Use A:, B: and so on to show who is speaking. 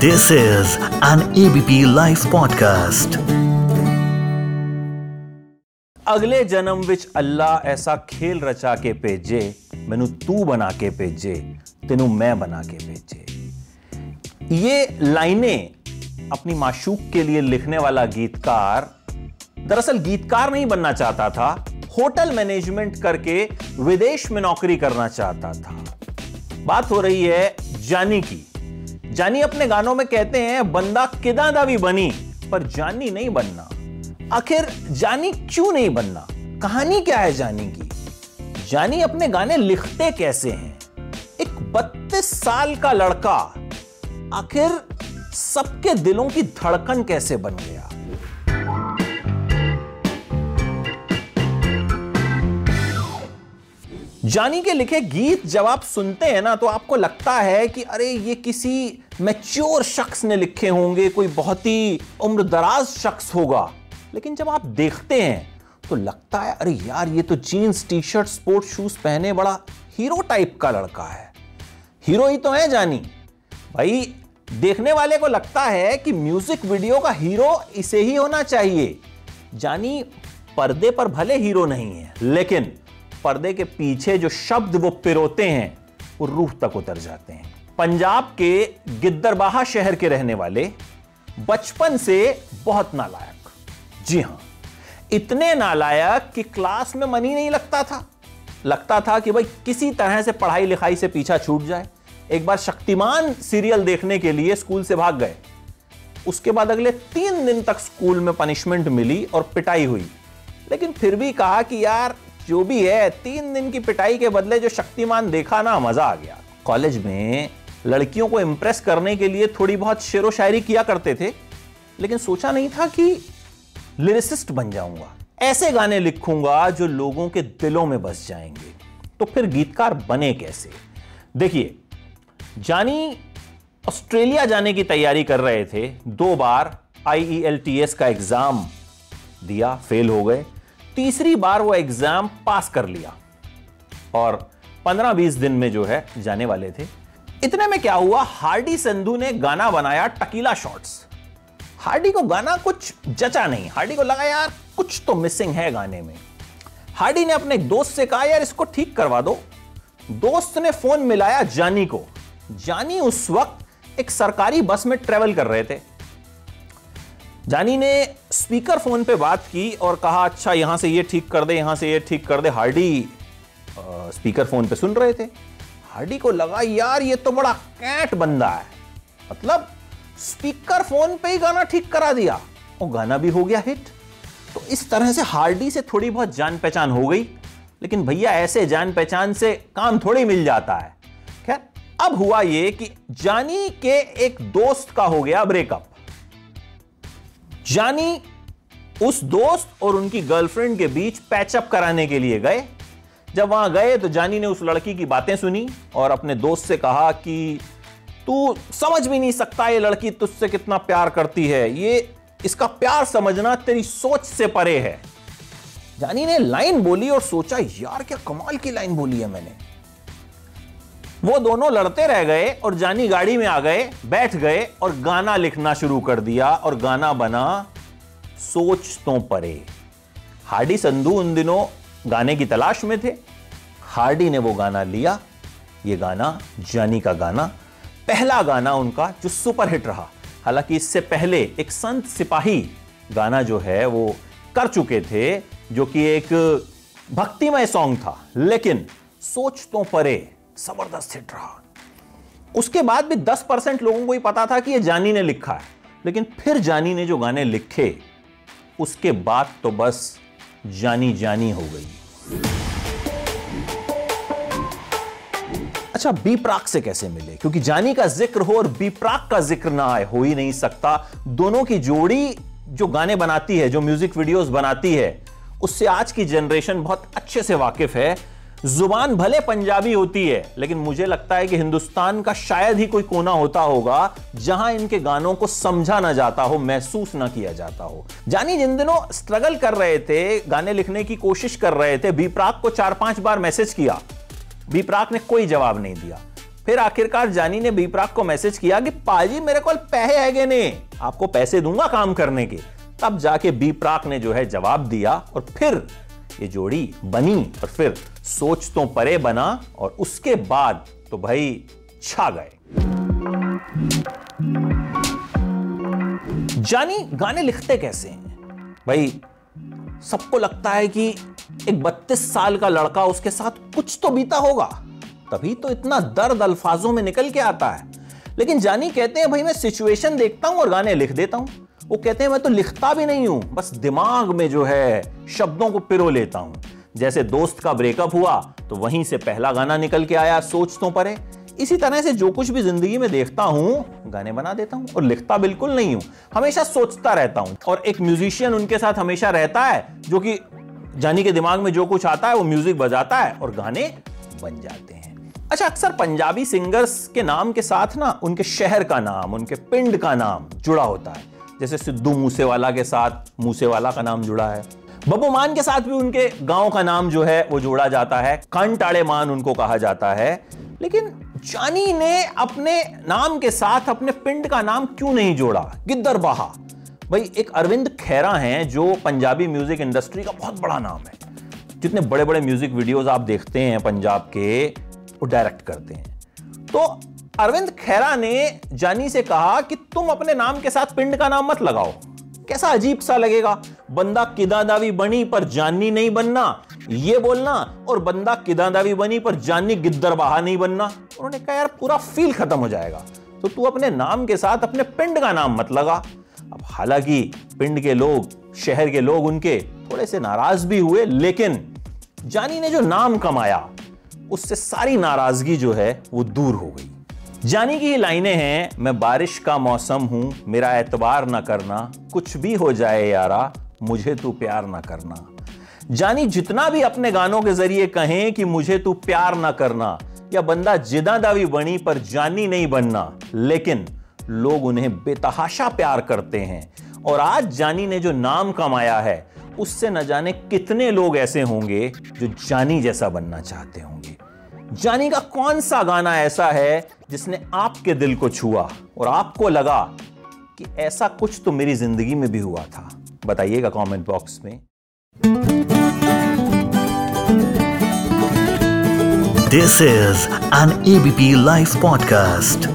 A: This is an ABP Life podcast.
B: ਅਗਲੇ ਜਨਮ ਵਿੱਚ ਅੱਲਾ ਐਸਾ ਖੇਲ ਰਚਾ ਕੇ ਭੇਜੇ ਮੈਨੂੰ ਤੂੰ ਬਣਾ ਕੇ ਭੇਜੇ ਤੈਨੂੰ मैं बना के भेजे ये लाइनें अपनी माशूक के लिए लिखने वाला गीतकार दरअसल गीतकार नहीं बनना चाहता था होटल मैनेजमेंट करके विदेश में नौकरी करना चाहता था बात हो रही है जानी की जानी अपने गानों में कहते हैं, बंदा किदा दा भी बनी, पर जानी नहीं बनना। आखिर जानी क्यों नहीं बनना? कहानी क्या है जानी की? जानी अपने गाने लिखते कैसे हैं? एक बत्तीस साल का लड़का, आखिर सबके दिलों की धड़कन कैसे बन गया? जानी के लिखे गीत जब आप सुनते हैं ना तो आपको लगता है कि अरे, ये किसी मैच्योर शख्स ने लिखे होंगे, कोई बहुत ही उम्र दराज शख्स होगा। लेकिन जब आप देखते हैं तो लगता है, अरे यार, ये तो jeans T shirt sport shoes पहने बड़ा हीरो टाइप का लड़का है। हीरो ही तो है जानी। भाई, देखने वाले को लगता है कि म्यूज़िक वीडियो का हीरो इसे ही होना चाहिए। जानी, पर्दे पर भले हीरो नहीं है, लेकिन पर्दे के पीछे जो शब्द वो पिरोते हैं, वो रूह तक उतर जाते हैं। पंजाब के गिद्दरबाहा शहर के रहने वाले बचपन से बहुत नालायक। जी हाँ, इतने नालायक कि क्लास में मन ही नहीं लगता था। लगता था कि भाई किसी तरह से पढ़ाई लिखाई से पीछा छूट जाए। एक बार शक्तिमान सीरियल देखने के लिए स्कूल से भाग गए। उसके बाद अगले तीन दिन तक स्कूल में पनिशमेंट मिली और पिटाई हुई। लेकिन फिर भी कहा कि यार जो भी है, तीन दिन की पिटाई के बदले जो शक्तिमान देखा ना, मज़ा आ गया। कॉलेज में लड़कियों को इंप्रेस करने के लिए थोड़ी बहुत शेरो शायरी किया करते थे, लेकिन सोचा नहीं था कि लिरिसिस्ट बन जाऊँगा। ऐसे गाने लिखूँगा जो लोगों के दिलों में बस जाएँगे। तो फिर गीतकार बने कैसे? देखिए, जानी ऑस्ट्रेलिया जाने की तैयारी कर रहे थे, दो बार आईईएलटीएस का एग्ज़ाम दिया फेल हो गए। तीसरी बार वो एग्ज़ाम पास कर लिया। और 15-20 दिन में जो है, जाने वाले थे। इतने में क्या हुआ, हार्डी संधू ने गाना बनाया टकीला शॉट्स। हार्डी को गाना कुछ जचा नहीं। हार्डी को लगा, यार, कुछ तो मिसिंग है गाने में। हार्डी ने अपने दोस्त से कहा, यार, इसको ठीक करवा दो। दोस्त ने फ़ोन मिलाया जानी को। जानी उस वक्त एक सरकारी बस में ट्रेवल कर रहे थे। जानी ने स्पीकर फ़ोन पे बात की और कहा अच्छा यहाँ से ये ठीक कर दे, यहाँ से ये ठीक कर दे। हार्डी स्पीकर फ़ोन पे सुन रहे थे। हार्डी को लगा, यार, ये तो बड़ा कैट बंदा है। मतलब स्पीकर फ़ोन पे ही गाना ठीक करा दिया और गाना भी हो गया हिट। तो इस तरह से हार्डी से थोड़ी बहुत जान पहचान हो गई। लेकिन भैया, ऐसे जान पहचान से काम थोड़ी मिल जाता है। खैर, अब हुआ ये कि जानी के एक दोस्त का हो गया ब्रेकअप। जानी उस दोस्त और उनकी गर्लफ्रेंड के बीच पैचअप कराने के लिए गए। जब वहाँ गए तो जानी ने उस लड़की की बातें सुनी और अपने दोस्त से कहा कि, तू समझ भी नहीं सकता ये लड़की तुझसे कितना प्यार करती है। ये, इसका प्यार समझना तेरी सोच से परे है। जानी ने लाइन बोली और सोचा, यार, क्या कमाल की लाइन बोली है मैंने। वो दोनों लड़ते रह गए और जानी गाड़ी में आ गए, बैठ गए और गाना लिखना शुरू कर दिया और गाना बना सोच तो परे। हार्डी संधू उन दिनों गाने की तलाश में थे। हार्डी ने वो गाना लिया। ये गाना जानी का गाना, पहला गाना उनका जो सुपरहिट रहा। हालाँकि इससे पहले एक संत सिपाही गाना जो है वो कर चुके थे, जो कि एक भक्तिमय सॉन्ग था। लेकिन सोच तो परे ज़बरदस्त हिट रहा। उसके बाद भी 10 परसेंट लोगों को ही पता था कि ये जानी ने लिखा है। लेकिन फिर जानी ने जो गाने लिखे, उसके बाद तो बस जानी जानी हो गई। अच्छा बी प्राक से कैसे मिले? क्योंकि जानी का ज़िक्र हो और बी प्राक का ज़िक्र ना आए, हो ही नहीं सकता। दोनों की जोड़ी जो गाने बनाती है, जो म्यूज़िक वीडियोस बनाती है, उससे आज की जनरेशन बहुत अच्छे से वाकिफ है। ज़ुबान भले पंजाबी होती है, लेकिन मुझे लगता है कि हिंदुस्तान का शायद ही कोई कोना होता होगा जहाँ इनके गानों को समझा ना जाता हो, महसूस ना किया जाता हो। जानी जिन दिनों स्ट्रगल कर रहे थे, गाने लिखने की कोशिश कर रहे थे बी प्राक को चार पाँच बार मैसेज किया। बी प्राक ने कोई जवाब नहीं दिया। फिर आखिरकार जानी ने बीपराग को मैसेज किया कि, पाजी, मेरे को पैसे है नहीं? आपको पैसे दूँगा काम करने के? तब जाके बीपराग ने जो है जवाब दिया और फिर ये जोड़ी बनी और फिर सोच तो परे बना और उसके बाद तो भाई छा गए। जानी गाने लिखते कैसे हैं? भाई, सबको लगता है कि एक बत्तीस साल का लड़का उसके साथ कुछ तो बीता होगा। तभी तो इतना दर्द अल्फाजों में निकल के आता है। लेकिन जानी कहते हैं, भाई, मैं सिचुएशन देखता हूँ और गाने लिख देता हूँ। वो कहते हैं, मैं तो लिखता भी नहीं हूँ, बस दिमाग में जो है शब्दों को पिरो लेता हूँ। जैसे दोस्त का ब्रेकअप हुआ तो वहीं से पहला गाना निकल के आया सोच तो परे। इसी तरह से जो कुछ भी ज़िंदगी में देखता हूँ, गाने बना देता हूँ और लिखता बिल्कुल नहीं हूँ। हमेशा सोचता रहता हूँ और एक म्यूजिशियन उनके साथ हमेशा रहता है, जो कि जानी के दिमाग में जो कुछ आता है, वो म्यूज़िक बजाता है और गाने बन जाते हैं। अच्छा अक्सर पंजाबी सिंगर्स के नाम के साथ ना, उनके शहर का नाम, उनके पिंड का नाम जुड़ा होता है। जैसे सिद्धू मूसेवाला के साथ मूसेवाला का नाम जुड़ा है। बब्बू मान के साथ भी उनके गाँव का नाम जो है वो जोड़ा जाता है। कंटाड़े मान उनको कहा जाता है। लेकिन जानी ने अपने नाम के साथ अपने पिंड का नाम क्यों नहीं जोड़ा? गिद्दर बहा। भाई, एक अरविंद खैरा हैं जो पंजाबी म्यूज़िक इंडस्ट्री का बहुत बड़ा नाम है। जितने बड़े बड़े म्यूज़िक वीडियोस आप देखते हैं पंजाब के, वो डायरेक्ट करते हैं। तो अरविंद खैरा ने जानी से कहा कि तुम अपने नाम के साथ पिंड का नाम मत लगाओ। कैसा अजीब सा लगेगा? बंदा किदादावी बनी पर जानी नहीं बनना, ये बोलना, और बंदा किदादावी बनी पर जाननी गिद्दर बहा नहीं बनना। उन्होंने कहा, यार, पूरा फील खत्म हो जाएगा। तो तू अपने नाम के साथ अपने पिंड का नाम मत लगा। अब हालाँकि पिंड के लोग, शहर के लोग उनके थोड़े से नाराज़ भी हुए, लेकिन जानी ने जो नाम कमाया, उससे सारी नाराज़गी जो है, वो दूर हो गई। जानी की लाइनें हैं, मैं बारिश का मौसम हूँ, मेरा एतबार ना करना, कुछ भी हो जाए यारा मुझे तू प्यार ना करना। जानी जितना भी अपने गानों के ज़रिए कहें कि मुझे तू प्यार ना करना, या बंदा जिदा दावी बनी पर जानी नहीं बनना, लेकिन लोग उन्हें बेतहाशा प्यार करते हैं। और आज जानी ने जो नाम कमाया है, उससे न जाने कितने लोग ऐसे होंगे जो जानी जैसा बनना चाहते होंगे। जानी का कौन सा गाना ऐसा है जिसने आपके दिल को छुआ और आपको लगा कि ऐसा कुछ तो मेरी ज़िंदगी में भी हुआ था? बताइएगा कमेंट बॉक्स में।
A: This is an ABP live podcast